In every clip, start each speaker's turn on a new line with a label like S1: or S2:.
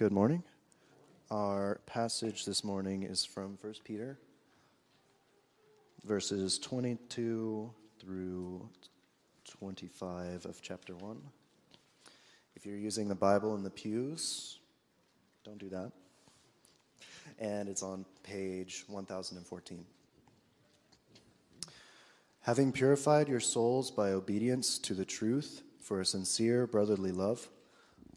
S1: Good morning. Our passage this morning is from 1 Peter, verses 22 through 25 of chapter 1. If you're using the Bible in the pews, don't do that. And it's on page 1014. Having purified your souls by obedience to the truth for a sincere brotherly love,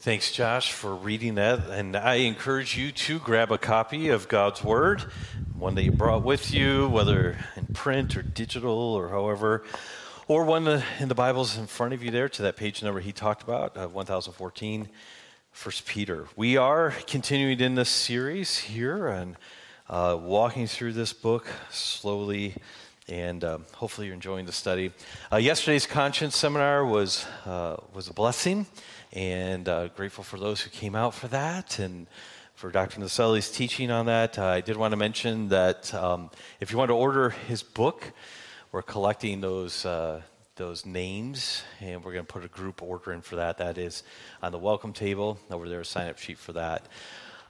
S2: Thanks, Josh, for reading that. And I encourage you to grab a copy of God's Word, one that you brought with you, whether in print or digital or however, or one in the Bible's in front of you there to that page number he talked about, uh, 1014, First Peter. We are continuing in this series here and uh, walking through this book slowly and um, hopefully you're enjoying the study. Uh, yesterday's conscience seminar was uh, was a blessing and uh, grateful for those who came out for that and for Dr. Naselli's teaching on that. Uh, I did want to mention that um, if you want to order his book, we're collecting those. Uh, those names, and we're going to put a group order in for that. That is on the welcome table over there, a sign up sheet for that.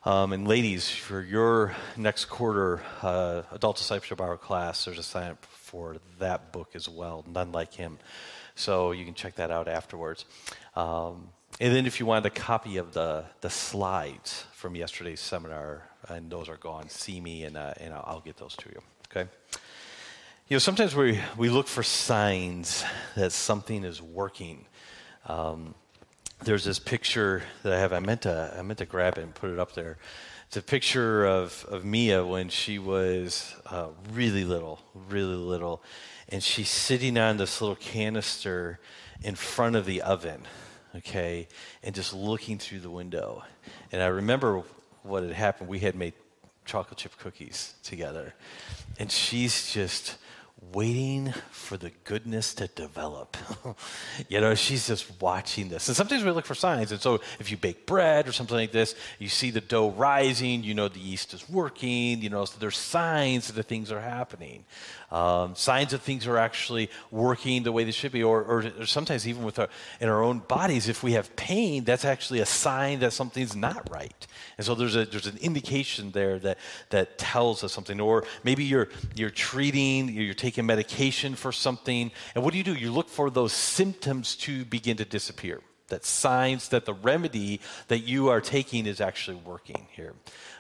S2: Um, and ladies, for your next quarter uh, adult discipleship hour class, there's a sign up for that book as well, None Like Him. So you can check that out afterwards. Um, and then if you want a copy of the, the slides from yesterday's seminar, and those are gone, see me and, uh, and I'll get those to you. Okay? You know, sometimes we, we look for signs that something is working. Um, there's this picture that I have. I meant to, I meant to grab it and put it up there. It's a picture of, of Mia when she was uh, really little, really little. And she's sitting on this little canister in front of the oven okay, and just looking through the window. And I remember what had happened. We had made chocolate chip cookies together, and she's just waiting for the goodness to develop. you know, she's just watching this. And sometimes we look for signs. And so if you bake bread or something like this, you see the dough rising, you know the yeast is working, you know, so there's signs that things are happening. Um, signs that things are actually working the way they should be. Or, or, or sometimes even with our, in our own bodies, if we have pain, that's actually a sign that something's not right. And so there's, a, there's an indication there that, that tells us something. Or maybe you're, you're treating, you're taking taking medication for something. And what do you do? You look for those symptoms to begin to disappear. That signs that the remedy that you are taking is actually working here.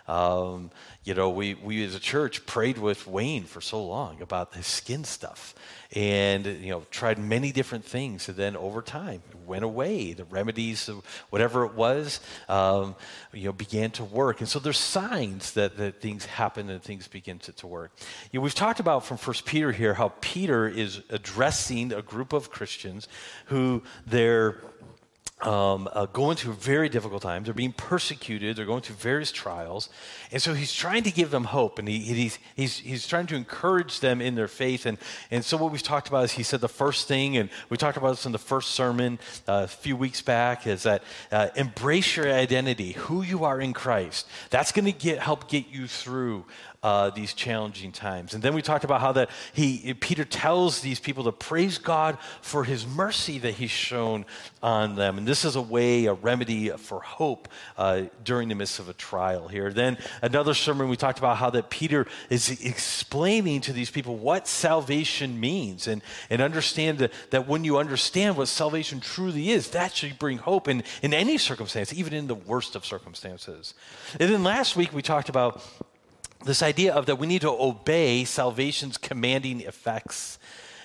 S2: Um, you know, we, we as a church prayed with Wayne for so long about his skin stuff and, you know, tried many different things. And then over time, it went away. The remedies, of whatever it was, um, you know, began to work. And so there's signs that, that things happen and things begin to, to work. You know, we've talked about from First Peter here how Peter is addressing a group of Christians who they're um, uh, going through very difficult times. They're being persecuted. They're going through various trials. And so he's trying to give them hope and he, he's, he's, he's trying to encourage them in their faith. And, and so what we've talked about is he said the first thing, and we talked about this in the first sermon uh, a few weeks back, is that uh, embrace your identity, who you are in Christ. That's going to get, help get you through uh, these challenging times. And then we talked about how that he Peter tells these people to praise God for his mercy that he's shown on them. And this is a way, a remedy for hope uh, during the midst of a trial here. Then another sermon we talked about how that Peter is explaining to these people what salvation means and, and understand that, that when you understand what salvation truly is, that should bring hope in, in any circumstance, even in the worst of circumstances. And then last week we talked about this idea of that we need to obey salvation's commanding effects.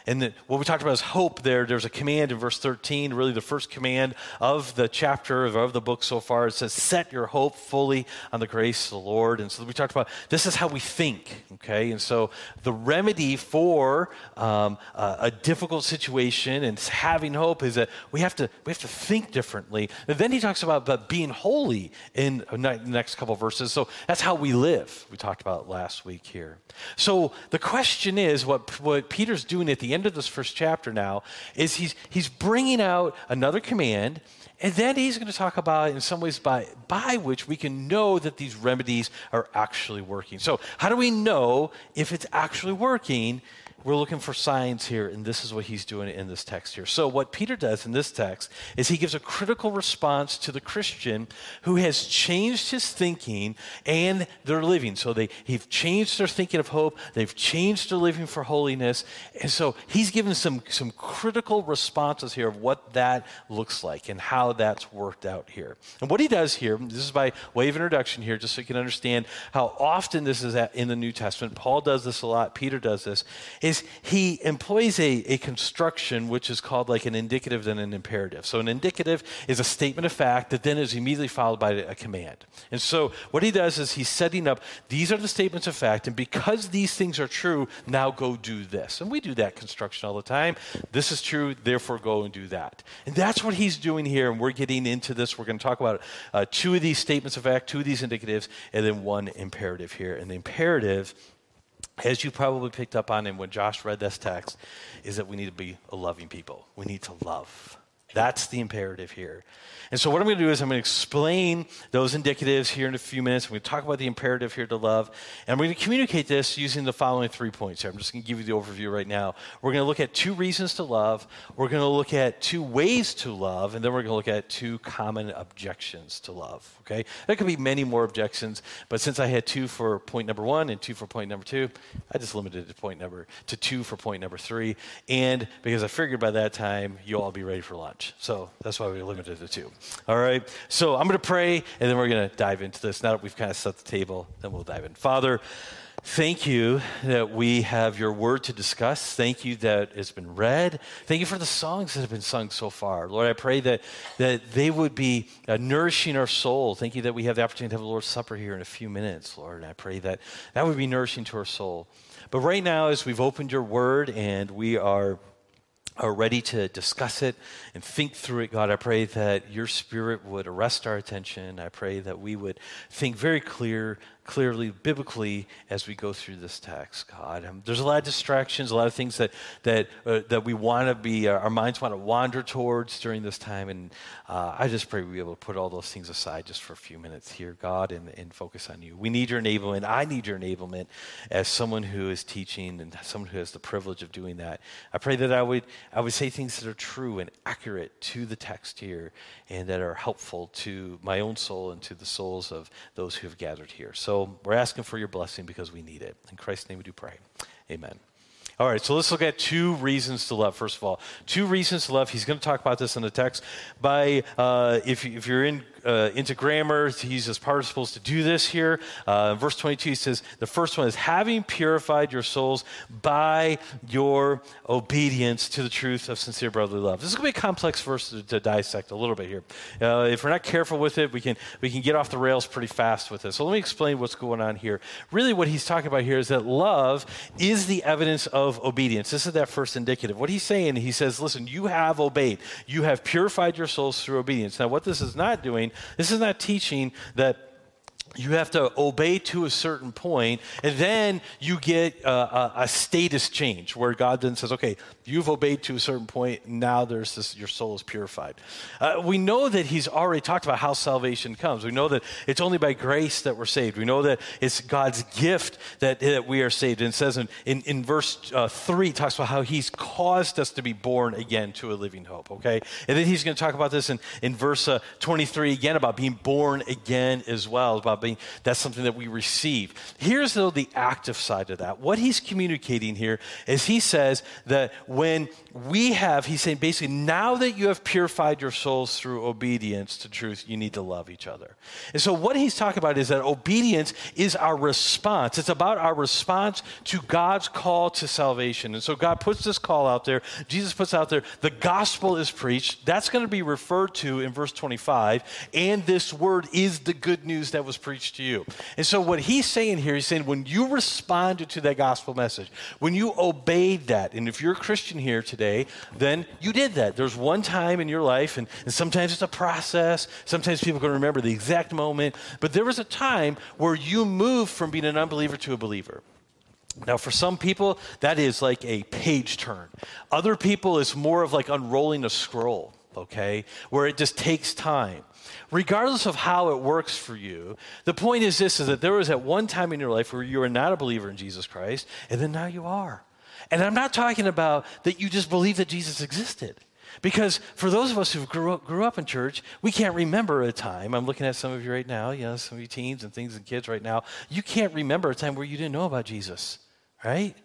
S2: And what we talked about is hope there. There's a command in verse 13, really the first command of the chapter, of the book so far. It says, Set your hope fully on the grace of the Lord. And so we talked about this is how we think, okay? And so the remedy for um, a, a, difficult situation and having hope is that we have to, we have to think differently. And then he talks about, about being holy in the next couple verses. So that's how we live. We talked about last week here. So the question is what, what Peter's doing at the end of this first chapter now is he's, he's bringing out another command, and then he's going to talk about, in some ways, by, by which we can know that these remedies are actually working. So, how do we know if it's actually working? We're looking for signs here, and this is what he's doing in this text here. So, what Peter does in this text is he gives a critical response to the Christian who has changed his thinking and their living. So, they, have changed their thinking of hope, they've changed their living for holiness. And so, he's given some, some critical responses here of what that looks like and how that's worked out here. And what he does here, this is by way of introduction here, just so you can understand how often this is in the New Testament. Paul does this a lot, Peter does this. Is is he employs a, a construction which is called like an indicative and an imperative. So, an indicative is a statement of fact that then is immediately followed by a command. And so, what he does is he's setting up these are the statements of fact, and because these things are true, now go do this. And we do that construction all the time. This is true, therefore go and do that. And that's what he's doing here, and we're getting into this. We're going to talk about uh, two of these statements of fact, two of these indicatives, and then one imperative here. And the imperative as you probably picked up on and when Josh read this text, is that we need to be a loving people. We need to love. That's the imperative here. And so, what I'm going to do is I'm going to explain those indicatives here in a few minutes. I'm going to talk about the imperative here to love. And I'm going to communicate this using the following three points here. I'm just going to give you the overview right now. We're going to look at two reasons to love, we're going to look at two ways to love, and then we're going to look at two common objections to love. Okay? There could be many more objections, but since I had two for point number one and two for point number two, I just limited it to point number to two for point number three. And because I figured by that time you'll all be ready for lunch. So that's why we limited it to two. All right. So I'm going to pray, and then we're going to dive into this. Now that we've kind of set the table, then we'll dive in. Father, Thank you that we have your word to discuss. Thank you that it's been read. Thank you for the songs that have been sung so far. Lord, I pray that, that they would be uh, nourishing our soul. Thank you that we have the opportunity to have the Lord's Supper here in a few minutes, Lord. And I pray that that would be nourishing to our soul. But right now, as we've opened your word and we are are ready to discuss it and think through it, God, I pray that your spirit would arrest our attention. I pray that we would think very clear, clearly, biblically, as we go through this text, God. Um, there's a lot of distractions, a lot of things that, that, uh, that we want to be, uh, our minds want to wander towards during this time. And uh, I just pray we'll be able to put all those things aside just for a few minutes here, God, and, and focus on you. We need your enablement. I need your enablement as someone who is teaching and someone who has the privilege of doing that. I pray that I would, I would say things that are true and accurate to the text here and that are helpful to my own soul and to the souls of those who have gathered here. So we're asking for your blessing because we need it. In Christ's name we do pray. Amen. All right, so let's look at two reasons to love. First of all, two reasons to love. He's going to talk about this in the text. By uh, if, if you're in uh, into grammar. He as participles to do this here. Uh, verse 22, he says, the first one is having purified your souls by your obedience to the truth of sincere brotherly love. This is going to be a complex verse to, to dissect a little bit here. Uh, if we're not careful with it, we can, we can get off the rails pretty fast with it. So let me explain what's going on here. Really, what he's talking about here is that love is the evidence of obedience. This is that first indicative. What he's saying, he says, listen, you have obeyed. You have purified your souls through obedience. Now, what this is not doing this is not teaching that you have to obey to a certain point, and then you get a, a, status change where God then says, "Okay, you've obeyed to a certain point. Now there's this. Your soul is purified." Uh, we know that He's already talked about how salvation comes. We know that it's only by grace that we're saved. We know that it's God's gift that, that we are saved. And it says in in, in verse uh, three, it talks about how He's caused us to be born again to a living hope. Okay, and then He's going to talk about this in in verse uh, 23 again about being born again as well about that's something that we receive. Here's, though, the active side of that. What he's communicating here is he says that when we have, he's saying basically, now that you have purified your souls through obedience to truth, you need to love each other. And so, what he's talking about is that obedience is our response. It's about our response to God's call to salvation. And so, God puts this call out there, Jesus puts out there, the gospel is preached. That's going to be referred to in verse 25. And this word is the good news that was preached to you. And so, what he's saying here, he's saying, when you responded to that gospel message, when you obeyed that, and if you're a Christian here today, then you did that. There's one time in your life, and, and sometimes it's a process. Sometimes people can remember the exact moment, but there was a time where you moved from being an unbeliever to a believer. Now, for some people, that is like a page turn. Other people, it's more of like unrolling a scroll, okay, where it just takes time. Regardless of how it works for you, the point is this is that there was at one time in your life where you were not a believer in Jesus Christ, and then now you are. And I'm not talking about that you just believe that Jesus existed. Because for those of us who grew up, grew up in church, we can't remember a time. I'm looking at some of you right now, you know, some of you teens and things and kids right now. You can't remember a time where you didn't know about Jesus right?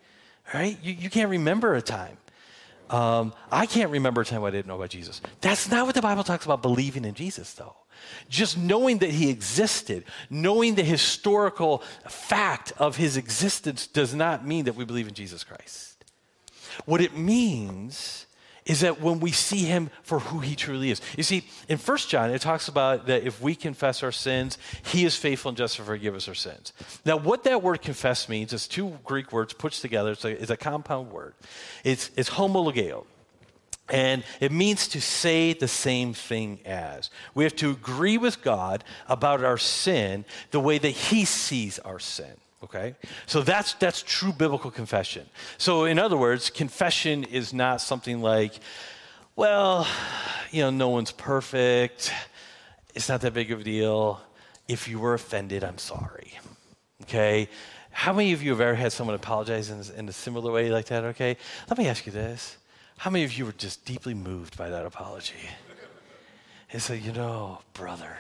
S2: Right? You, you can't remember a time. Um, I can't remember a time I didn't know about Jesus. That's not what the Bible talks about believing in Jesus, though. Just knowing that he existed, knowing the historical fact of his existence does not mean that we believe in Jesus Christ. What it means is that when we see him for who he truly is. You see, in 1 John, it talks about that if we confess our sins, he is faithful and just to forgive us our sins. Now, what that word confess means is two Greek words put together. It's a, it's a compound word. It's, it's homologeo. And it means to say the same thing as. We have to agree with God about our sin the way that He sees our sin. Okay? So that's that's true biblical confession. So in other words, confession is not something like, well, you know, no one's perfect. It's not that big of a deal. If you were offended, I'm sorry. Okay? How many of you have ever had someone apologize in, in a similar way like that? Okay? Let me ask you this. How many of you were just deeply moved by that apology? And say, you know, brother,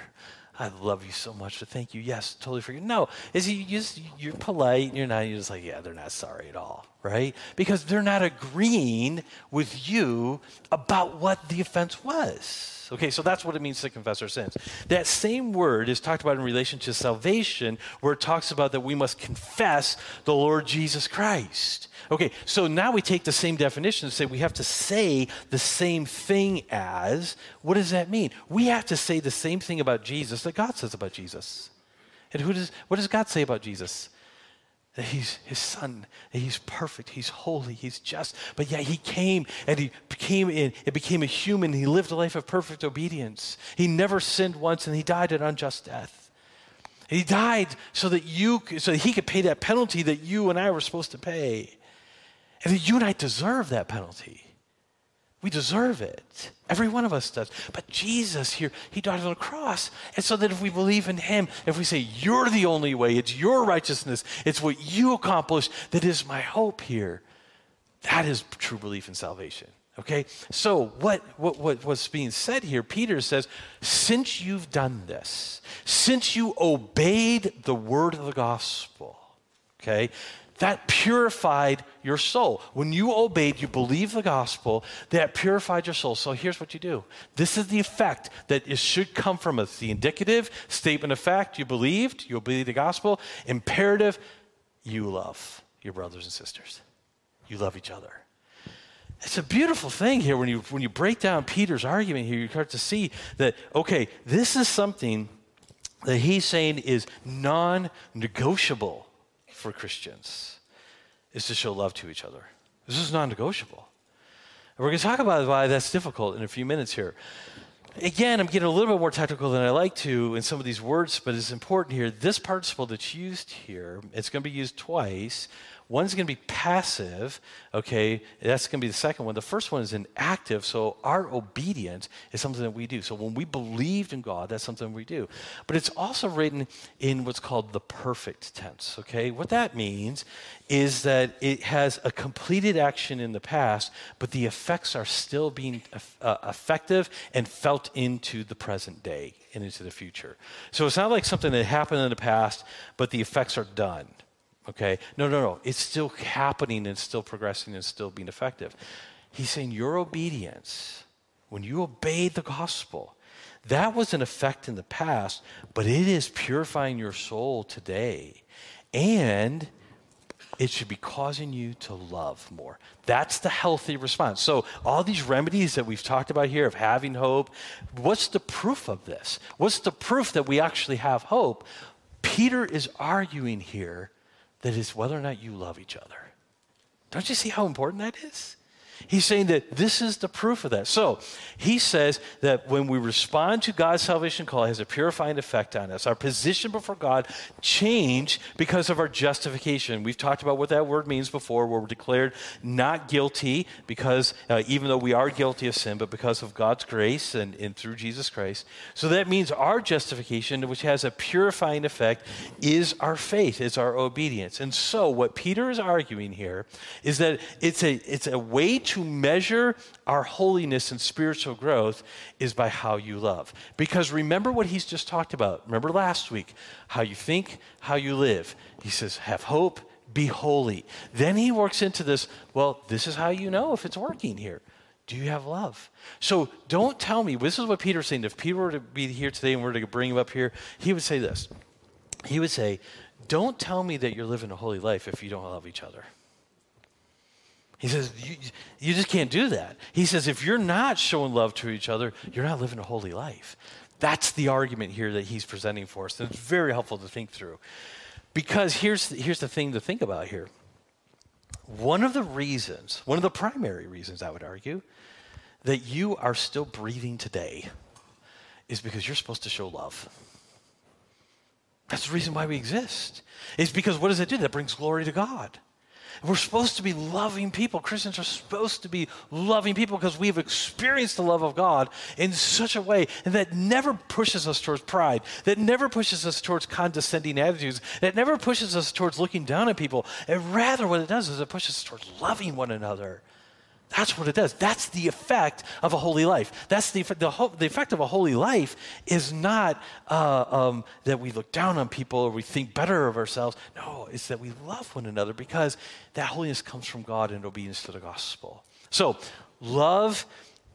S2: I love you so much. To thank you. Yes, totally forget. No, is you just you're polite. You're not. You're just like, yeah, they're not sorry at all, right? Because they're not agreeing with you about what the offense was. Okay, so that's what it means to confess our sins. That same word is talked about in relation to salvation, where it talks about that we must confess the Lord Jesus Christ. Okay, so now we take the same definition and say we have to say the same thing as. What does that mean? We have to say the same thing about Jesus that God says about Jesus. And who does, what does God say about Jesus? that he's his son, that he's perfect, he's holy, he's just. But yet he came and he became in, it became a human. He lived a life of perfect obedience. He never sinned once and he died an unjust death. He died so that you so that he could pay that penalty that you and I were supposed to pay. And that you and I deserve that penalty. We deserve it. Every one of us does. But Jesus here, He died on the cross. And so that if we believe in Him, if we say, You're the only way, it's your righteousness, it's what you accomplished that is my hope here, that is true belief in salvation. Okay? So, what, what, what, what's being said here, Peter says, Since you've done this, since you obeyed the word of the gospel, okay, that purified your soul. When you obeyed, you believed the gospel, that purified your soul. So here's what you do. This is the effect that it should come from us. The indicative statement of fact, you believed, you obeyed the gospel. Imperative, you love your brothers and sisters. You love each other. It's a beautiful thing here when you when you break down Peter's argument here, you start to see that okay, this is something that he's saying is non-negotiable for Christians is to show love to each other. This is non negotiable. And we're going to talk about why that's difficult in a few minutes here. Again, I'm getting a little bit more technical than I like to in some of these words, but it's important here. This participle that's used here, it's going to be used twice. One's going to be passive, okay? That's going to be the second one. The first one is an active, so our obedience is something that we do. So when we believed in God, that's something we do. But it's also written in what's called the perfect tense, okay? What that means is that it has a completed action in the past, but the effects are still being uh, effective and felt into the present day and into the future. So it's not like something that happened in the past, but the effects are done. Okay? No, no, no. It's still happening and still progressing and still being effective. He's saying your obedience, when you obeyed the gospel, that was an effect in the past, but it is purifying your soul today. And it should be causing you to love more. That's the healthy response. So, all these remedies that we've talked about here of having hope, what's the proof of this? What's the proof that we actually have hope? Peter is arguing here that is whether or not you love each other. Don't you see how important that is? He's saying that this is the proof of that. So he says that when we respond to God's salvation call, it has a purifying effect on us. Our position before God change because of our justification. We've talked about what that word means before, where we're declared not guilty because uh, even though we are guilty of sin, but because of God's grace and, and through Jesus Christ. So that means our justification, which has a purifying effect, is our faith, is our obedience. And so what Peter is arguing here is that it's a it's a way to measure our holiness and spiritual growth is by how you love. Because remember what he's just talked about. Remember last week how you think, how you live. He says, have hope, be holy. Then he works into this, well, this is how you know if it's working here. Do you have love? So don't tell me, this is what Peter's saying. If Peter were to be here today and we to bring him up here, he would say this. He would say, Don't tell me that you're living a holy life if you don't love each other. He says, you, you, just can't do that. He says, if you're not showing love to each other, you're not living a holy life. That's the argument here that he's presenting for us. And it's very helpful to think through. Because here's, here's the thing to think about here. One of the reasons, one of the primary reasons, I would argue, that you are still breathing today is because you're supposed to show love. That's the reason why we exist. Is because what does it do? That brings glory to God. We're supposed to be loving people. Christians are supposed to be loving people because we've experienced the love of God in such a way that never pushes us towards pride, that never pushes us towards condescending attitudes, that never pushes us towards looking down at people. And rather, what it does is it pushes us towards loving one another. That's what it does. That's the effect of a holy life. That's the, the, the effect of a holy life is not uh, um, that we look down on people or we think better of ourselves. No, it's that we love one another because that holiness comes from God in obedience to the gospel. So, love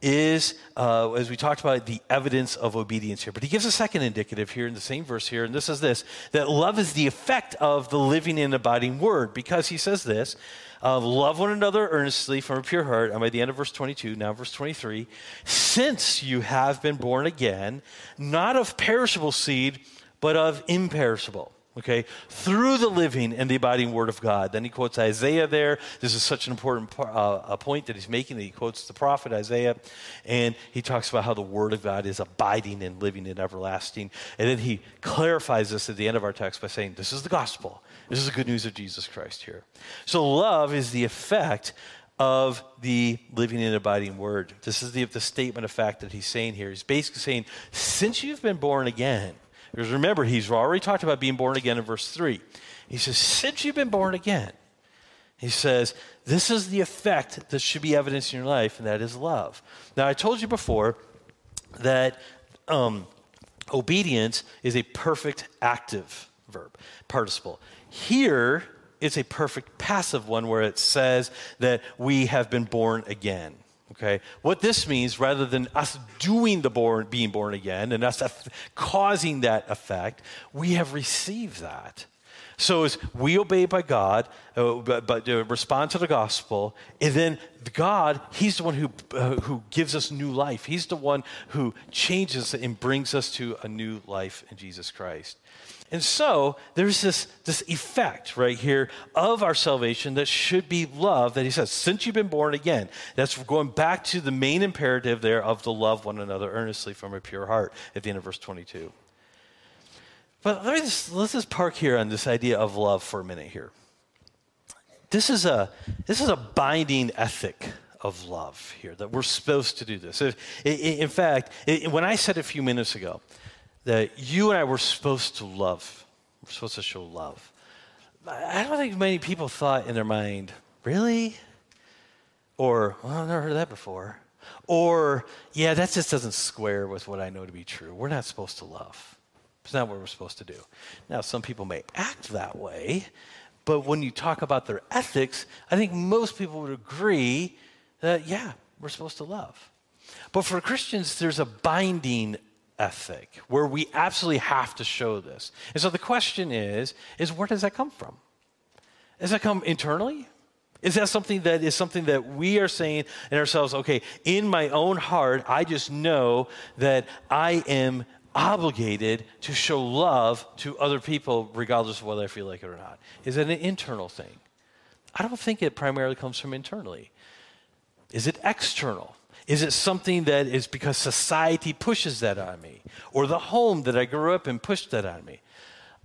S2: is, uh, as we talked about, the evidence of obedience here. But he gives a second indicative here in the same verse here, and this is this that love is the effect of the living and abiding word, because he says this uh, love one another earnestly from a pure heart. I'm at the end of verse 22, now verse 23. Since you have been born again, not of perishable seed, but of imperishable okay, through the living and the abiding word of God. Then he quotes Isaiah there. This is such an important uh, point that he's making that he quotes the prophet Isaiah, and he talks about how the word of God is abiding and living and everlasting. And then he clarifies this at the end of our text by saying, This is the gospel. This is the good news of Jesus Christ here. So love is the effect of the living and abiding word. This is the, the statement of fact that he's saying here. He's basically saying, since you've been born again, because remember, he's already talked about being born again in verse 3. He says, Since you've been born again, he says, this is the effect that should be evidence in your life, and that is love. Now, I told you before that um, obedience is a perfect active verb, participle. Here, it's a perfect passive one where it says that we have been born again. Okay? What this means, rather than us doing the born, being born again and us causing that effect, we have received that. So as we obey by God, uh, but, but uh, respond to the gospel, and then God, He's the one who uh, who gives us new life. He's the one who changes and brings us to a new life in Jesus Christ. And so there's this, this effect right here of our salvation that should be love that he says, since you've been born again. That's going back to the main imperative there of the love one another earnestly from a pure heart at the end of verse 22. But let me just, let's just park here on this idea of love for a minute here. this is a this is a binding ethic of love here that we're supposed to do this. In fact, when I said a few minutes ago that you and I were supposed to love, we're supposed to show love. I don't think many people thought in their mind, really? Or, well, I've never heard of that before. Or, yeah, that just doesn't square with what I know to be true. We're not supposed to love. It's not what we're supposed to do. Now, some people may act that way, but when you talk about their ethics, I think most people would agree that, yeah, we're supposed to love. But for Christians, there's a binding ethic where we absolutely have to show this. And so the question is, is where does that come from? Does that come internally? Is that something that is something that we are saying in ourselves, okay, in my own heart, I just know that I am obligated to show love to other people regardless of whether I feel like it or not? Is it an internal thing? I don't think it primarily comes from internally. Is it external? Is it something that is because society pushes that on me? Or the home that I grew up in pushed that on me?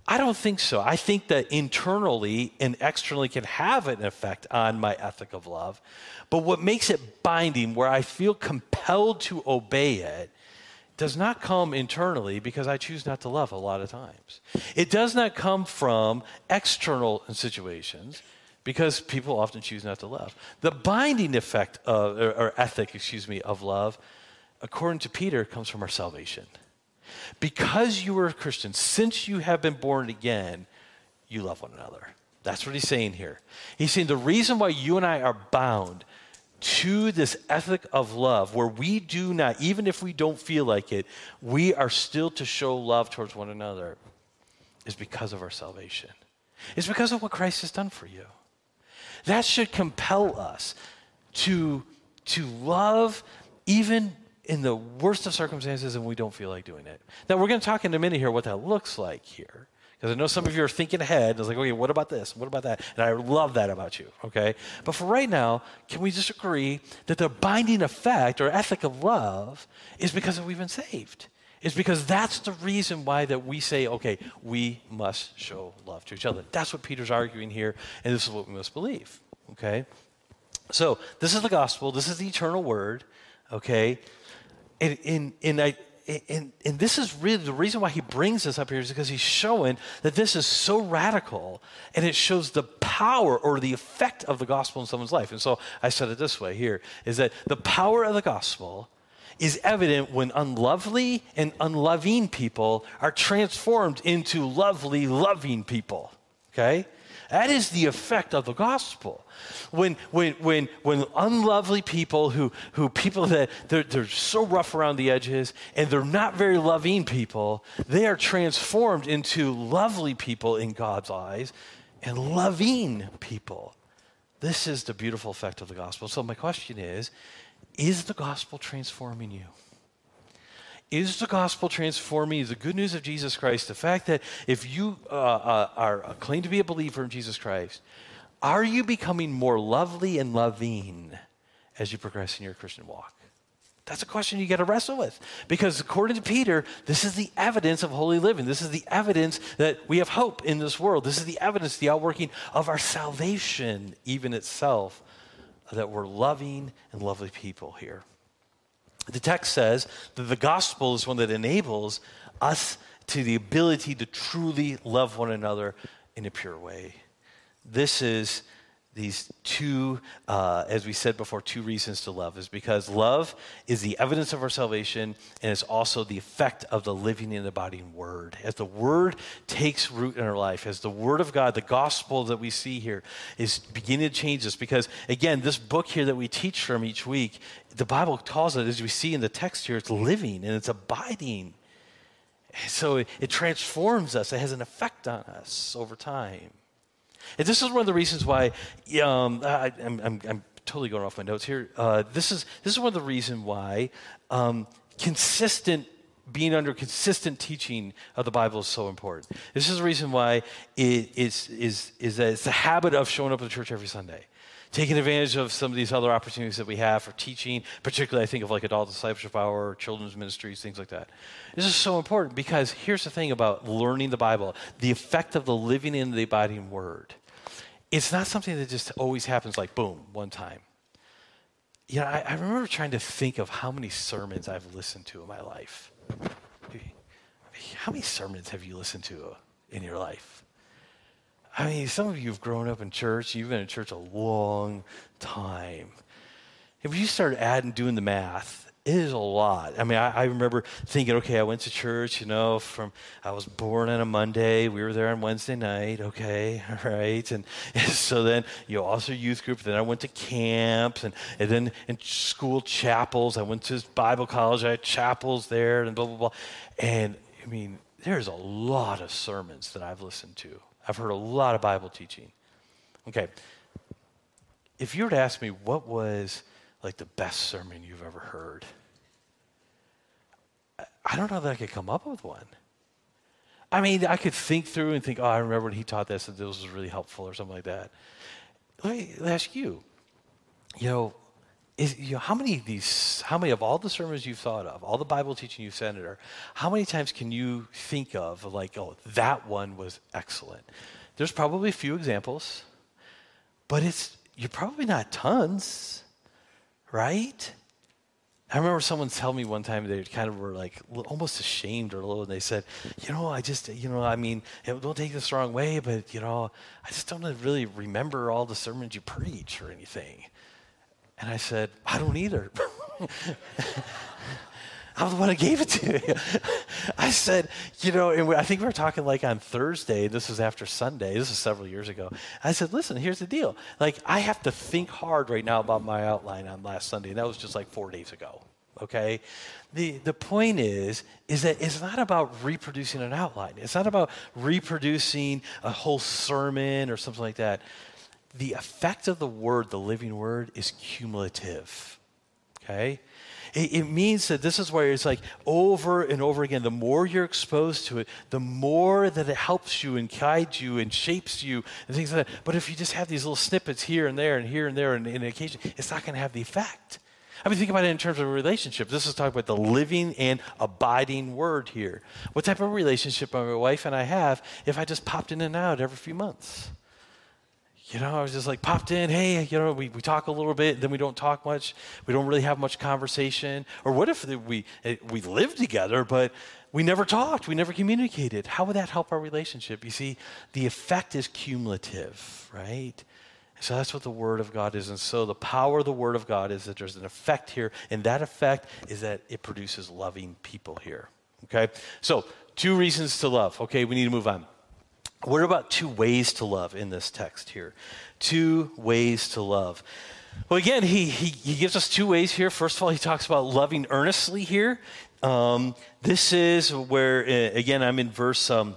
S2: I don't think so. I think that internally and externally can have an effect on my ethic of love. But what makes it binding, where I feel compelled to obey it, does not come internally because I choose not to love a lot of times. It does not come from external situations because people often choose not to love. The binding effect of, or, or ethic, excuse me, of love, according to Peter, comes from our salvation. Because you are a Christian, since you have been born again, you love one another. That's what he's saying here. He's saying the reason why you and I are bound to this ethic of love, where we do not, even if we don't feel like it, we are still to show love towards one another, is because of our salvation. It's because of what Christ has done for you. That should compel us to, to love even in the worst of circumstances and we don't feel like doing it. Now, we're going to talk in a minute here what that looks like here. Because I know some of you are thinking ahead. It's like, okay, what about this? What about that? And I love that about you, okay? But for right now, can we just agree that the binding effect or ethic of love is because we've been saved? It's because that's the reason why that we say, okay, we must show love to each other. That's what Peter's arguing here, and this is what we must believe, okay? So this is the gospel. This is the eternal word, okay? And, and, and, I, and, and this is really the reason why he brings this up here is because he's showing that this is so radical and it shows the power or the effect of the gospel in someone's life. And so I said it this way here is that the power of the gospel is evident when unlovely and unloving people are transformed into lovely, loving people. Okay? That is the effect of the gospel. When, when, when, when unlovely people who, who people that they're, they're so rough around the edges and they're not very loving people, they are transformed into lovely people in God's eyes and loving people. This is the beautiful effect of the gospel. So, my question is Is the gospel transforming you? is the gospel transforming? Is the good news of Jesus Christ the fact that if you uh, uh, are claim to be a believer in Jesus Christ, are you becoming more lovely and loving as you progress in your Christian walk? That's a question you got to wrestle with. Because according to Peter, this is the evidence of holy living. This is the evidence that we have hope in this world. This is the evidence, the outworking of our salvation, even itself, that we're loving and lovely people here. The text says that the gospel is one that enables us to the ability to truly love one another in a pure way. This is these two, uh, as we said before, two reasons to love is because love is the evidence of our salvation and it's also the effect of the living and embodying word. As the word takes root in our life, as the word of God, the gospel that we see here is beginning to change us, because again, this book here that we teach from each week, the Bible calls it, as we see in the text here, it's living and it's abiding. So it, it transforms us, it has an effect on us over time. And this is one of the reasons why um, I, am totally going off my notes here. Uh, this, is, this is one of the reasons why um, consistent being under consistent teaching of the Bible is so important. This is the reason why it is, is, is that it's the habit of showing up at church every Sunday taking advantage of some of these other opportunities that we have for teaching, particularly I think of like adult discipleship hour, children's ministries, things like that. This is so important because here's the thing about learning the Bible the effect of the living in the abiding word it's not something that just always happens like boom, one time. You know, I, I remember trying to think of how many sermons I've listened to in my life. How many sermons have you listened to in your life? I mean, some of you have grown up in church, you've been in church a long time. If you start adding, doing the math, it is a lot. I mean, I, I, remember thinking, okay, I went to church, you know, from I was born on a Monday. We were there on Wednesday night. Okay, all right. And, and so then, you know, also youth group. Then I went to camps and, and then in school chapels. I went to Bible college. I had chapels there and blah, blah, blah. And I mean, there's a lot of sermons that I've listened to. I've heard a lot of Bible teaching. Okay. If you were to ask me what was like the best sermon you've ever heard, I don't know that I could come up with one. I mean, I could think through and think, oh, I remember when he taught this and this was really helpful or something like that. Let me ask you, you know, is, you know, how many of these, how many of all the sermons you've thought of, all the Bible teaching you've sent or how many times can you think of like, oh, that one was excellent? There's probably a few examples, but it's, you're probably not tons, right? I remember someone telling me one time they kind of were like almost ashamed or a little, and they said, "You know, I just, you know, I mean, don't take this the wrong way, but you know, I just don't really remember all the sermons you preach or anything." And I said, "I don't either." I'm the one who gave it to you. I said, you know, and I think we were talking like on Thursday. This was after Sunday. This was several years ago. I said, listen, here's the deal. Like, I have to think hard right now about my outline on last Sunday, and that was just like four days ago. Okay, the the point is is that it's not about reproducing an outline. It's not about reproducing a whole sermon or something like that. The effect of the word, the living word, is cumulative. Okay it, it, means that this is where it's like over and over again, the more you're exposed to it, the more that it helps you and guides you and shapes you and things like that. But if you just have these little snippets here and there and here and there and, and occasion, it's not going to have the effect. I mean, think about it in terms of a relationship. This is talking about the living and abiding word here. What type of relationship my wife and I have if I just popped in and out every few months? You know, I was just like popped in, hey, you know, we, we talk a little bit, then we don't talk much. We don't really have much conversation. Or what if we, eh, we live together, but we never talked, we never communicated? How would that help our relationship? You see, the effect is cumulative, right? So that's what the Word of God is. And so the power of the Word of God is that there's an effect here, and that effect is that it produces loving people here. Okay? So, two reasons to love. Okay, we need to move on. What about two ways to love in this text here? Two ways to love. Well, again, he, he, he gives us two ways here. First of all, he talks about loving earnestly here. Um, this is where, uh, again, I'm in verse, um,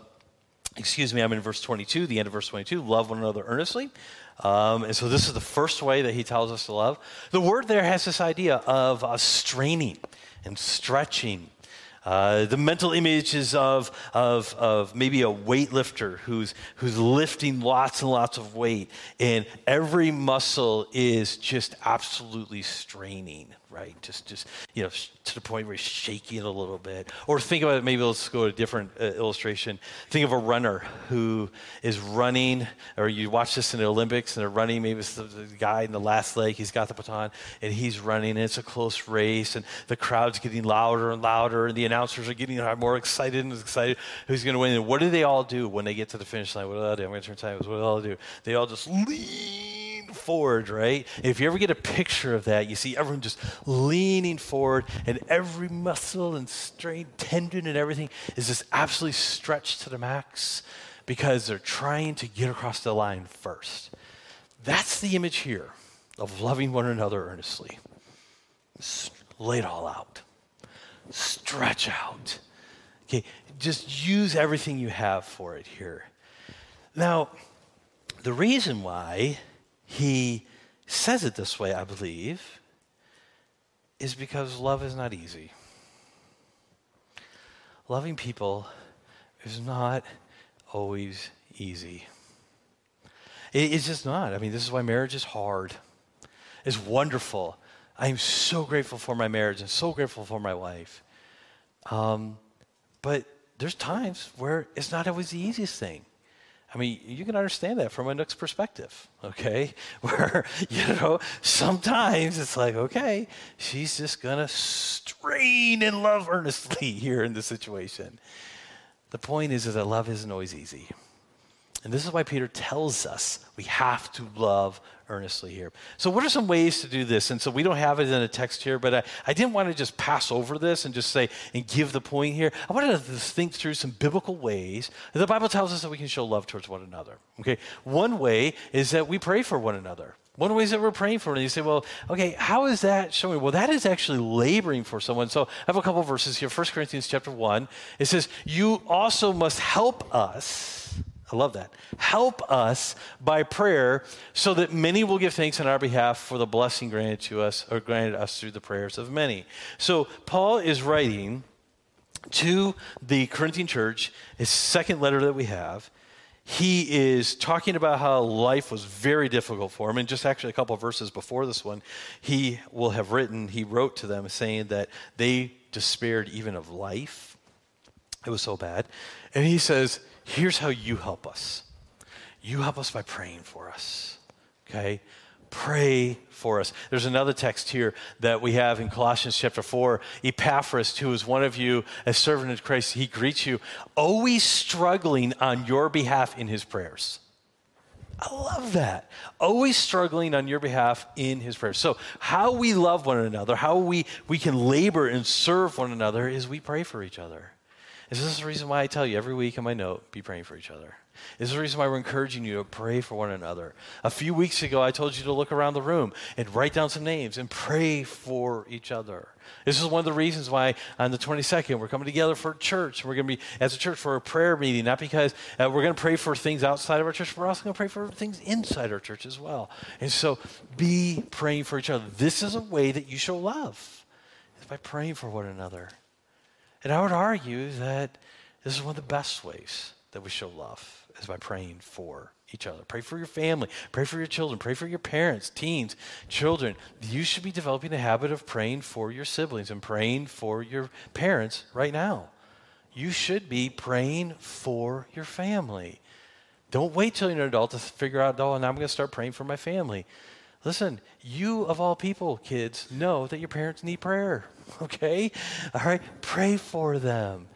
S2: excuse me, I'm in verse 22, the end of verse 22. Love one another earnestly. Um, and so this is the first way that he tells us to love. The word there has this idea of uh, straining and stretching uh, the mental images of, of, of maybe a weightlifter who's, who's lifting lots and lots of weight, and every muscle is just absolutely straining, right? Just, just you know, to the point where he's shaking a little bit. Or think about it, maybe let's go to a different uh, illustration. Think of a runner who is running, or you watch this in the Olympics and they're running, maybe it's the, the guy in the last leg, he's got the baton, and he's running, and it's a close race, and the crowd's getting louder and louder, and the announcers are getting more excited and excited who's going to win. And what do they all do when they get to the finish line? What do they all do? I'm going to turn time. What do they all do? They all just lean forward, right? if you ever get a picture of that, you see everyone just leaning forward, and every muscle and strain, tendon, and everything is just absolutely stretched to the max because they're trying to get across the line first. That's the image here of loving one another earnestly. Lay it all out. Stretch out. Okay, just use everything you have for it here. Now, the reason why he says it this way, I believe, is because love is not easy. Loving people is not always easy. it's just not. I mean, this is why marriage is hard. It's wonderful. I am so grateful for my marriage and so grateful for my wife. Um, but there's times where it's not always the easiest thing. I mean, you can understand that from a Nook's perspective, okay? Where, you know, sometimes it's like, okay, she's just to strain and love earnestly here in this situation. The point is, is that love isn't always easy. And this is why Peter tells us we have to love earnestly here. So, what are some ways to do this? And so, we don't have it in a text here, but I, I didn't want to just pass over this and just say and give the point here. I wanted to think through some biblical ways. The Bible tells us that we can show love towards one another. Okay, one way is that we pray for one another. One way is that we're praying for, and you say, well, okay, how is that showing? Well, that is actually laboring for someone. So I have a couple verses here. 1 Corinthians chapter 1. It says, You also must help us I love that. Help us by prayer so that many will give thanks on our behalf for the blessing granted to us or granted us through the prayers of many. So Paul is writing to the Corinthian church, his second letter that we have. He is talking about how life was very difficult for him. And just actually a couple verses before this one, he will have written, he wrote to them saying that they despaired even of life. It was so bad. And he says, here's how you help us you help us by praying for us. Okay? Pray for us. There's another text here that we have in Colossians chapter 4. Epaphras, who is one of you, a servant of Christ, he greets you, always struggling on your behalf in his prayers. I love that. Always struggling on your behalf in his prayers. So, how we love one another, how we, we can labor and serve one another is we pray for each other. This is this the reason why I tell you every week in my note, be praying for each other? Is This is the reason why we're encouraging you to pray for one another. A few weeks ago, I told you to look around the room and write down some names and pray for each other. This is one of the reasons why on the 22nd, we're coming together for church. We're going to be, as a church, for a prayer meeting, not because uh, we're going to pray for things outside of our church, but we're also going to pray for things inside our church as well. And so be praying for each other. This is a way that you show love, is by praying for one another. And I would argue that this is one of the best ways that we show love is by praying for each other. Pray for your family, pray for your children, pray for your parents, teens, children. You should be developing a habit of praying for your siblings and praying for your parents right now. You should be praying for your family. Don't wait till you're an adult to figure out, oh, now I'm going to start praying for my family. Listen, you of all people, kids, know that your parents need prayer. Okay? All right? Pray for them.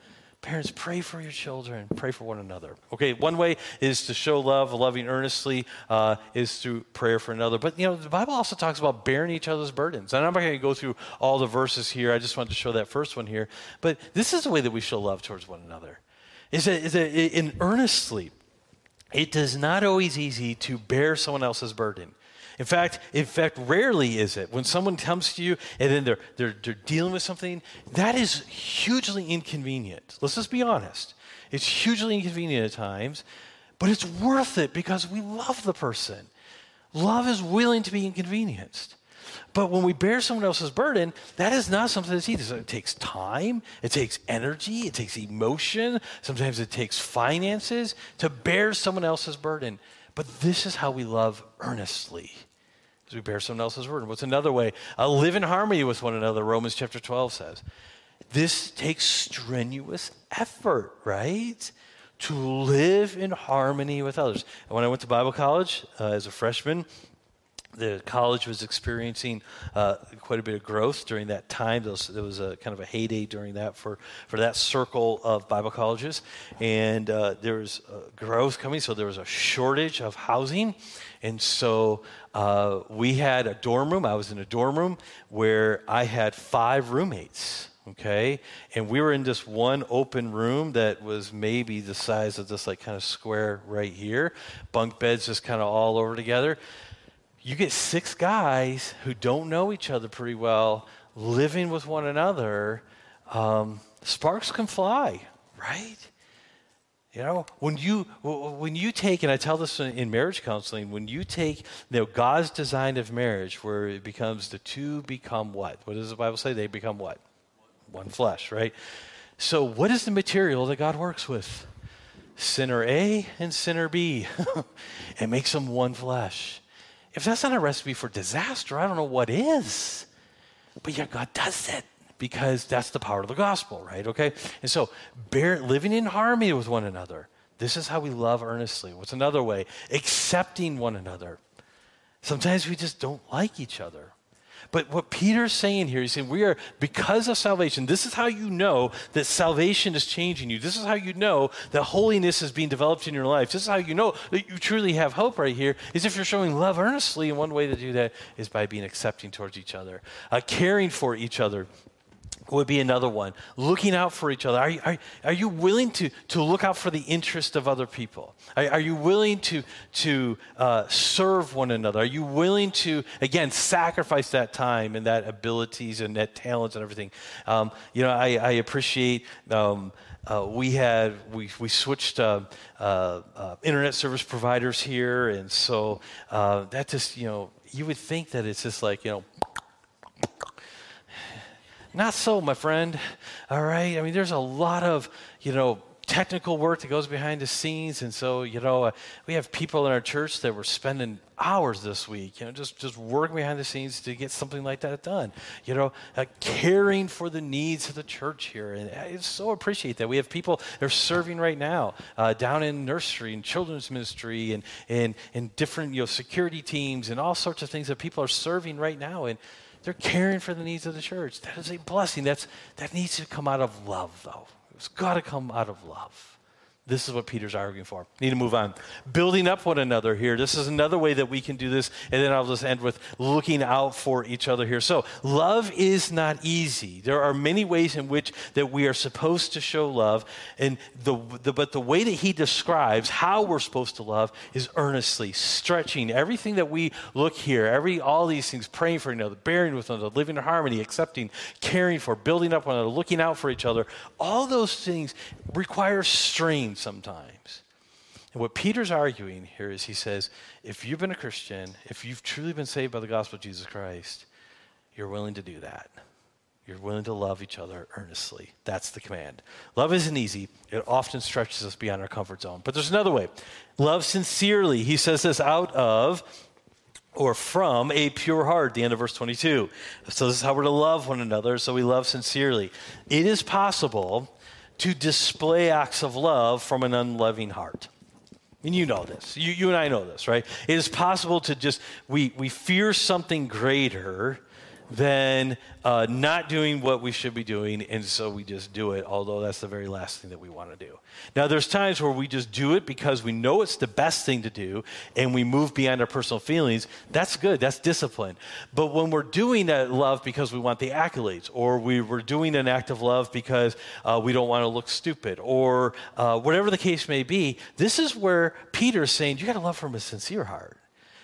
S2: Parents, pray for your children. Pray for one another. Okay, one way is to show love, loving earnestly, uh, is through prayer for another. But, you know, the Bible also talks about bearing each other's burdens. And I'm not going to go through all the verses here. I just wanted to show that first one here. But this is the way that we show love towards one another. Is that, is that in earnestly, it is not always easy to bear someone else's burden. In fact, in fact, rarely is it when someone comes to you and then they're, they're, they're dealing with something that is hugely inconvenient. Let's just be honest. It's hugely inconvenient at times, but it's worth it because we love the person. Love is willing to be inconvenienced. But when we bear someone else's burden, that is not something that's easy. It takes time, it takes energy, it takes emotion, sometimes it takes finances to bear someone else's burden. But this is how we love earnestly as we bear someone else's burden. What's another way? Uh, live in harmony with one another, Romans chapter 12 says. This takes strenuous effort, right? To live in harmony with others. And when I went to Bible college uh, as a freshman, the college was experiencing uh, quite a bit of growth during that time. There was, there was, a kind of a heyday during that for, for that circle of Bible colleges. And uh, there was uh, growth coming, so there was a shortage of housing. And so uh, we had a dorm room. I was in a dorm room where I had five roommates okay and we were in this one open room that was maybe the size of this like kind of square right here bunk beds just kind of all over together you get six guys who don't know each other pretty well living with one another, um, sparks can fly, right? You know, when you when you take, and I tell this in marriage counseling, when you take you know, God's design of marriage, where it becomes the two become what? What does the Bible say? They become what? One flesh, right? So, what is the material that God works with? Sinner A and sinner B. it makes them one flesh. If that's not a recipe for disaster, I don't know what is. But yet God does it because that's the power of the gospel, right? Okay? And so bear, living in harmony with one another, This is how we love earnestly. What's another way? Accepting one another. Sometimes we just don't like each other. But what Peter's saying here, he's saying, we are, because of salvation, this is how you know that salvation is changing you. This is how you know that holiness is being developed in your life. This is how you know that you truly have hope right here, is if you're showing love earnestly. And one way to do that is by being accepting towards each other, uh, caring for each other, would be another one. Looking out for each other. Are you, are, are you willing to, to look out for the interest of other people? Are, are you willing to, to uh, serve one another? Are you willing to, again, sacrifice that time and that abilities and that talents and everything? Um, you know, I, I appreciate. Um, uh, we had we, we switched uh, uh, uh internet service providers here, and so uh, that just you know you would think that it's just like you know not so, my friend. All right. I mean, there's a lot of, you know, technical work that goes behind the scenes. And so, you know, uh, we have people in our church that were spending hours this week, you know, just, just working behind the scenes to get something like that done. You know, uh, caring for the needs of the church here. And I so appreciate that. We have people that are serving right now uh, down in nursery and children's ministry and, and, and different, you know, security teams and all sorts of things that people are serving right now. And, they're caring for the needs of the church. That is a blessing. That's, that needs to come out of love, though. It's got to come out of love. This is what Peter's arguing for. Need to move on. Building up one another here. This is another way that we can do this. And then I'll just end with looking out for each other here. So, love is not easy. There are many ways in which that we are supposed to show love. And the, the but the way that he describes how we're supposed to love is earnestly, stretching everything that we look here, every all these things, praying for another, bearing with another, living in harmony, accepting, caring for, building up one another, looking out for each other. All those things require strength sometimes. And what Peter's arguing here is he says, if you've been a Christian, if you've truly been saved by the gospel of Jesus Christ, you're willing to do that. You're willing to love each other earnestly. That's the command. Love isn't easy. It often stretches us beyond our comfort zone. But there's another way. Love sincerely. He says this out of or from a pure heart, the end of verse 22. So, this is how we're to love one another, so we love sincerely. It is possible to display acts of love from an unloving heart. And you know this. You, you and I know this, right? It is possible to just, we, we fear something greater than uh, not doing what we should be doing, and so we just do it, although that's the very last thing that we want to do. Now, there's times where we just do it because we know it's the best thing to do, and we move beyond our personal feelings. That's good, that's discipline. But when we're doing that love because we want the accolades, or we were doing an act of love because uh, we don't want to look stupid, or uh, whatever the case may be, this is where Peter's saying you got to love from a sincere heart.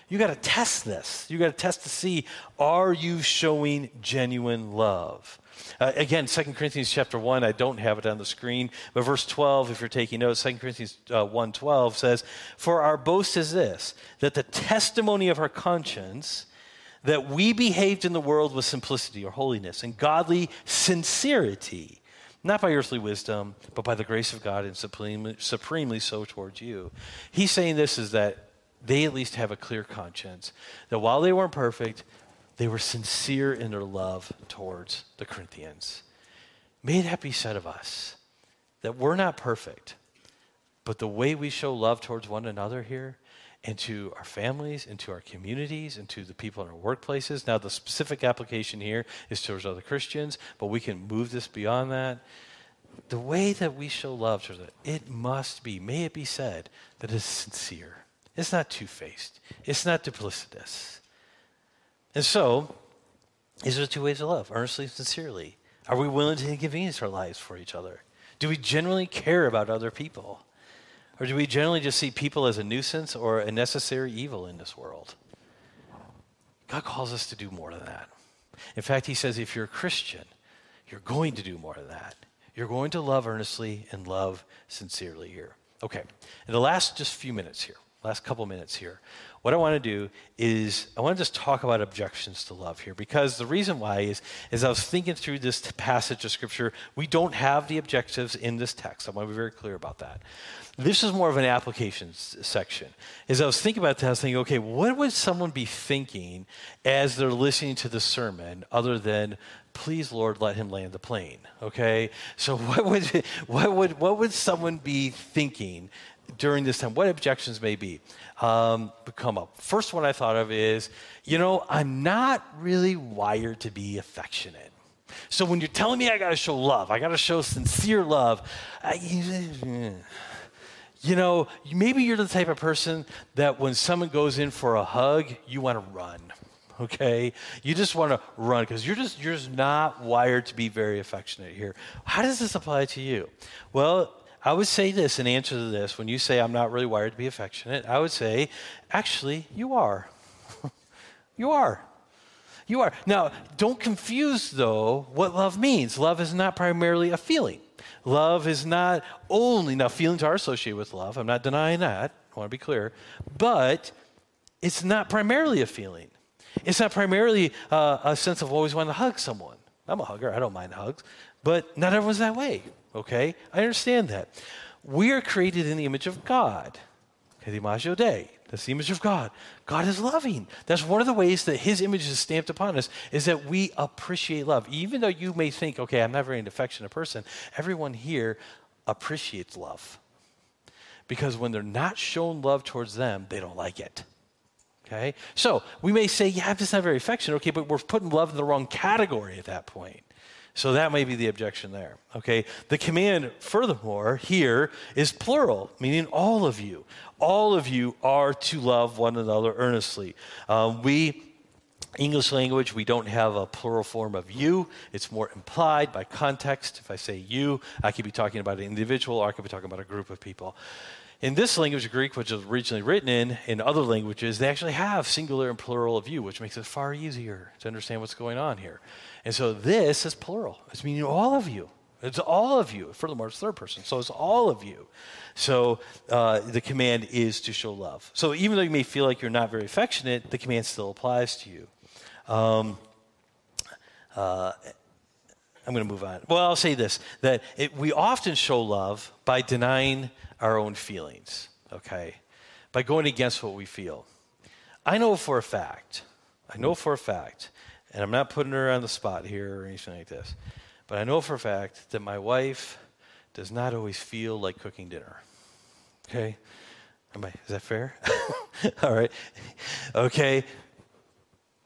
S2: You got to test this. You got to test to see are you showing genuine love? Uh, again, 2 Corinthians chapter 1, I don't have it on the screen, but verse 12, if you're taking notes, 2 Corinthians uh, 1 12 says, For our boast is this, that the testimony of our conscience, that we behaved in the world with simplicity or holiness and godly sincerity, not by earthly wisdom, but by the grace of God and supremely, supremely so towards you. He's saying this is that they at least have a clear conscience that while they weren't perfect, they were sincere in their love towards the Corinthians. May that be said of us that we're not perfect, but the way we show love towards one another here and to our families and to our communities and to the people in our workplaces. Now, the specific application here is towards other Christians, but we can move this beyond that. The way that we show love towards it, it must be, may it be said, that is sincere. It's not two faced, it's not duplicitous. And so, these are two ways of love earnestly, sincerely. Are we willing to inconvenience our lives for each other? Do we genuinely care about other people? Or do we generally just see people as a nuisance or a necessary evil in this world? God calls us to do more than that. In fact, He says if you're a Christian, you're going to do more than that. You're going to love earnestly and love sincerely here. Okay, in the last just few minutes here, last couple minutes here. What I want to do is I want to just talk about objections to love here because the reason why is as I was thinking through this passage of scripture, we don't have the objectives in this text. I want to be very clear about that. This is more of an applications section. As I was thinking about that, I was thinking, okay, what would someone be thinking as they're listening to the sermon other than please lord let him land the plane okay so what would what would what would someone be thinking during this time, what objections may be um, come up. First one I thought of is, you know, I'm not really wired to be affectionate. So when you're telling me I got to show love, I got to show sincere love, I, you know, maybe you're the type of person that when someone goes in for a hug, you want to run. Okay, you just want to run because you're just you're just not wired to be very affectionate here. How does this apply to you? Well, I would say this in answer to this when you say, I'm not really wired to be affectionate, I would say, actually, you are. you are. You are. Now, don't confuse, though, what love means. Love is not primarily a feeling. Love is not only, now, feelings are associated with love. I'm not denying that. I want to be clear. But it's not primarily a feeling. It's not primarily uh, a sense of always wanting to hug someone. I'm a hugger, I don't mind hugs. But not everyone's that way okay? I understand that. We are created in the image of God. Okay, the Dei. That's the image of God. God is loving. That's one of the ways that his image is stamped upon us is that we appreciate love. Even though you may think, okay, I'm not very an affectionate person, everyone here appreciates love. Because when they're not shown love towards them, they don't like it. Okay? So we may say, yeah, I'm just not very affectionate. Okay, but we're putting love in the wrong category at that point. So that may be the objection there. Okay. The command, furthermore, here is plural, meaning all of you. All of you are to love one another earnestly. Um, we English language, we don't have a plural form of you. It's more implied by context. If I say you, I could be talking about an individual or I could be talking about a group of people. In this language, Greek, which was originally written in, in other languages, they actually have singular and plural of you, which makes it far easier to understand what's going on here. And so this is plural. It's meaning all of you. It's all of you. Furthermore, it's third person. So it's all of you. So uh, the command is to show love. So even though you may feel like you're not very affectionate, the command still applies to you. Um, uh, I'm going to move on. Well, I'll say this that it, we often show love by denying our own feelings, okay? By going against what we feel. I know for a fact, I know for a fact and I'm not putting her on the spot here or anything like this, but I know for a fact that my wife does not always feel like cooking dinner. Okay? Am I, is that fair? All right. Okay.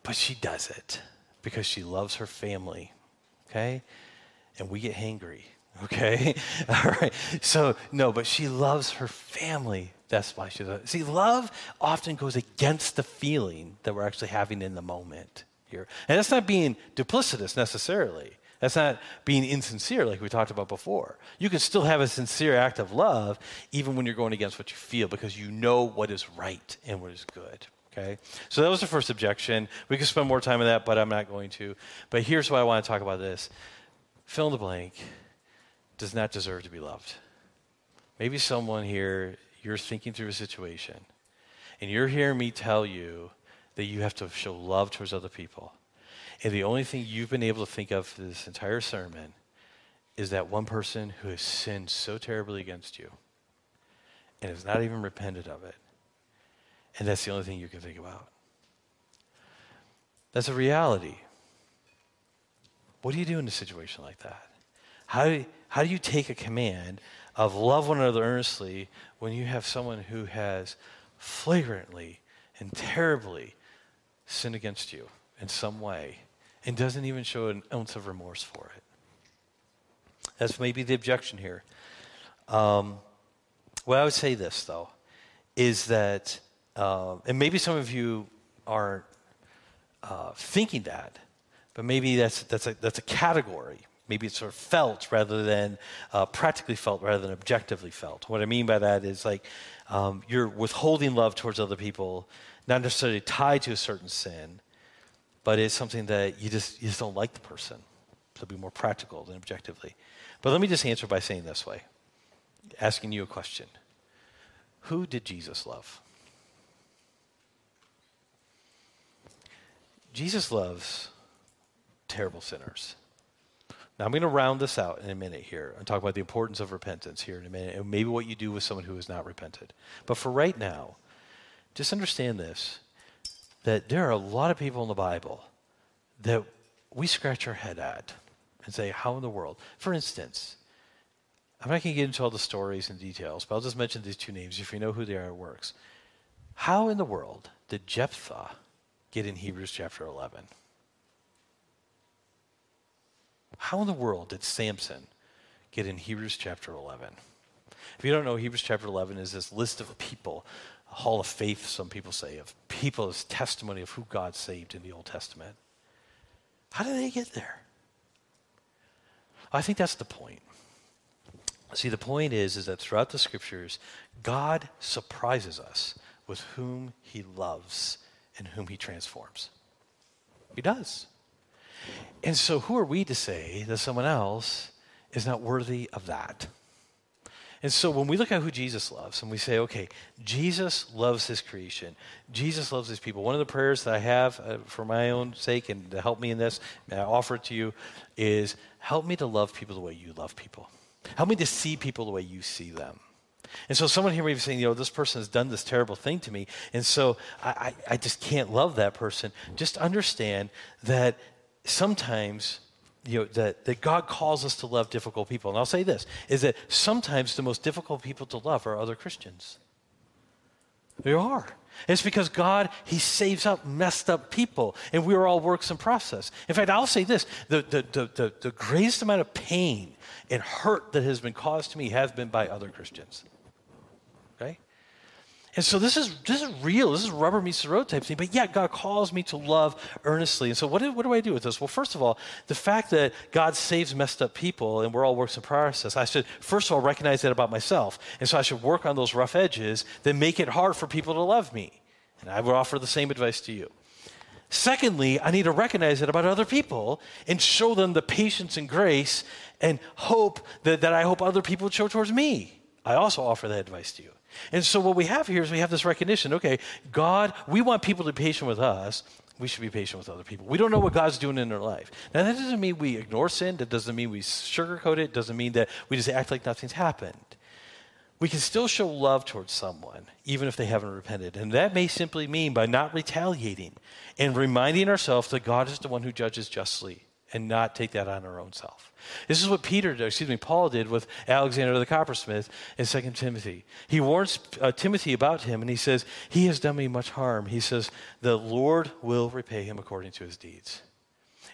S2: But she does it because she loves her family. Okay? And we get hangry. Okay? All right. So, no, but she loves her family. That's why she does. See, love often goes against the feeling that we're actually having in the moment here. And that's not being duplicitous necessarily. That's not being insincere like we talked about before. You can still have a sincere act of love even when you're going against what you feel because you know what is right and what is good. Okay? So that was the first objection. We could spend more time on that, but I'm not going to. But here's why I want to talk about this fill in the blank does not deserve to be loved. Maybe someone here, you're thinking through a situation, and you're hearing me tell you that you have to show love towards other people. And the only thing you've been able to think of for this entire sermon is that one person who has sinned so terribly against you and has not even repented of it. And that's the only thing you can think about. That's a reality. What do you do in a situation like that? How do you, how do you take a command of love one another earnestly when you have someone who has flagrantly and terribly sinned against you in some way and doesn't even show an ounce of remorse for it. That's maybe the objection here. Um, I would say this, though, is that, uh, and maybe some of you are uh, thinking that, but maybe that's, that's, a, that's a category. Maybe it's sort of felt rather than uh, practically felt rather than objectively felt. What I mean by that is like um, you're withholding love towards other people not necessarily tied to a certain sin, but it's something that you just, you just don't like the person. So be more practical than objectively. But let me just answer by saying this way asking you a question Who did Jesus love? Jesus loves terrible sinners. Now, I'm going to round this out in a minute here and talk about the importance of repentance here in a minute, and maybe what you do with someone who has not repented. But for right now, just understand this that there are a lot of people in the Bible that we scratch our head at and say, How in the world? For instance, I'm not going to get into all the stories and details, but I'll just mention these two names. If you know who they are, it works. How in the world did Jephthah get in Hebrews chapter 11? How in the world did Samson get in Hebrews chapter 11? If you don't know, Hebrews chapter 11 is this list of people, a hall of faith, some people say, of people as testimony of who God saved in the Old Testament. How did they get there? I think that's the point. See, the point is, is that throughout the scriptures, God surprises us with whom he loves and whom he transforms. He does. And so, who are we to say that someone else is not worthy of that? And so, when we look at who Jesus loves and we say, okay, Jesus loves his creation, Jesus loves his people, one of the prayers that I have uh, for my own sake and to help me in this, and I offer it to you, is help me to love people the way you love people. Help me to see people the way you see them. And so someone here may be saying, you know, this person has done this terrible thing to me, and so I, I, I just can't love that person. Just understand that sometimes you know, that, that God calls us to love difficult people. And I'll say this is that sometimes the most difficult people to love are other Christians. They are. It's because God, He saves up messed up people, and we are all works in process. In fact, I'll say this the, the, the, the, the greatest amount of pain and hurt that has been caused to me has been by other Christians. And so this is this is real. This is rubber meets the road type thing. But yet God calls me to love earnestly. And so what do, what do I do with this? Well, first of all, the fact that God saves messed up people and we're all works in process, I should first of all recognize that about myself. And so I should work on those rough edges that make it hard for people to love me. And I would offer the same advice to you. Secondly, I need to recognize it about other people and show them the patience and grace and hope that, that I hope other people show towards me. I also offer that advice to you. And so what we have here is we have this recognition okay, God, we want people to be patient with us. We should be patient with other people. We don't know what God's doing in their life. Now, that doesn't mean we ignore sin. That doesn't mean we sugarcoat it. It doesn't mean that we just act like nothing's happened. We can still show love towards someone, even if they haven't repented. And that may simply mean by not retaliating and reminding ourselves that God is the one who judges justly and not take that on our own self. This is what Peter, excuse me, Paul did with Alexander the coppersmith in 2 Timothy. He warns uh, Timothy about him and he says, He has done me much harm. He says, The Lord will repay him according to his deeds.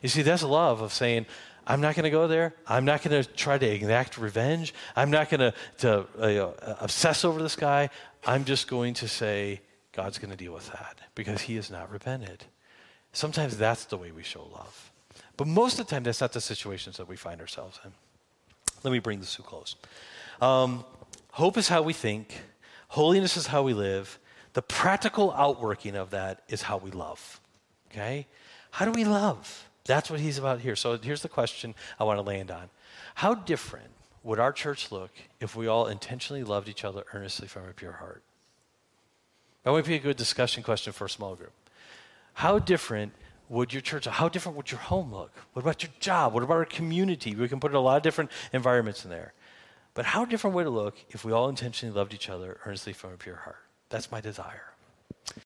S2: You see, that's love of saying, I'm not going to go there. I'm not going to try to enact revenge. I'm not going to uh, obsess over this guy. I'm just going to say, God's going to deal with that because he has not repented. Sometimes that's the way we show love. But most of the time, that's not the situations that we find ourselves in. Let me bring this to close. Um, hope is how we think, holiness is how we live. The practical outworking of that is how we love. Okay? How do we love? That's what he's about here. So here's the question I want to land on How different would our church look if we all intentionally loved each other earnestly from a pure heart? That might be a good discussion question for a small group. How different would your church, how different would your home look? What about your job? What about our community? We can put a lot of different environments in there. But how different would it look if we all intentionally loved each other earnestly from a pure heart? That's my desire.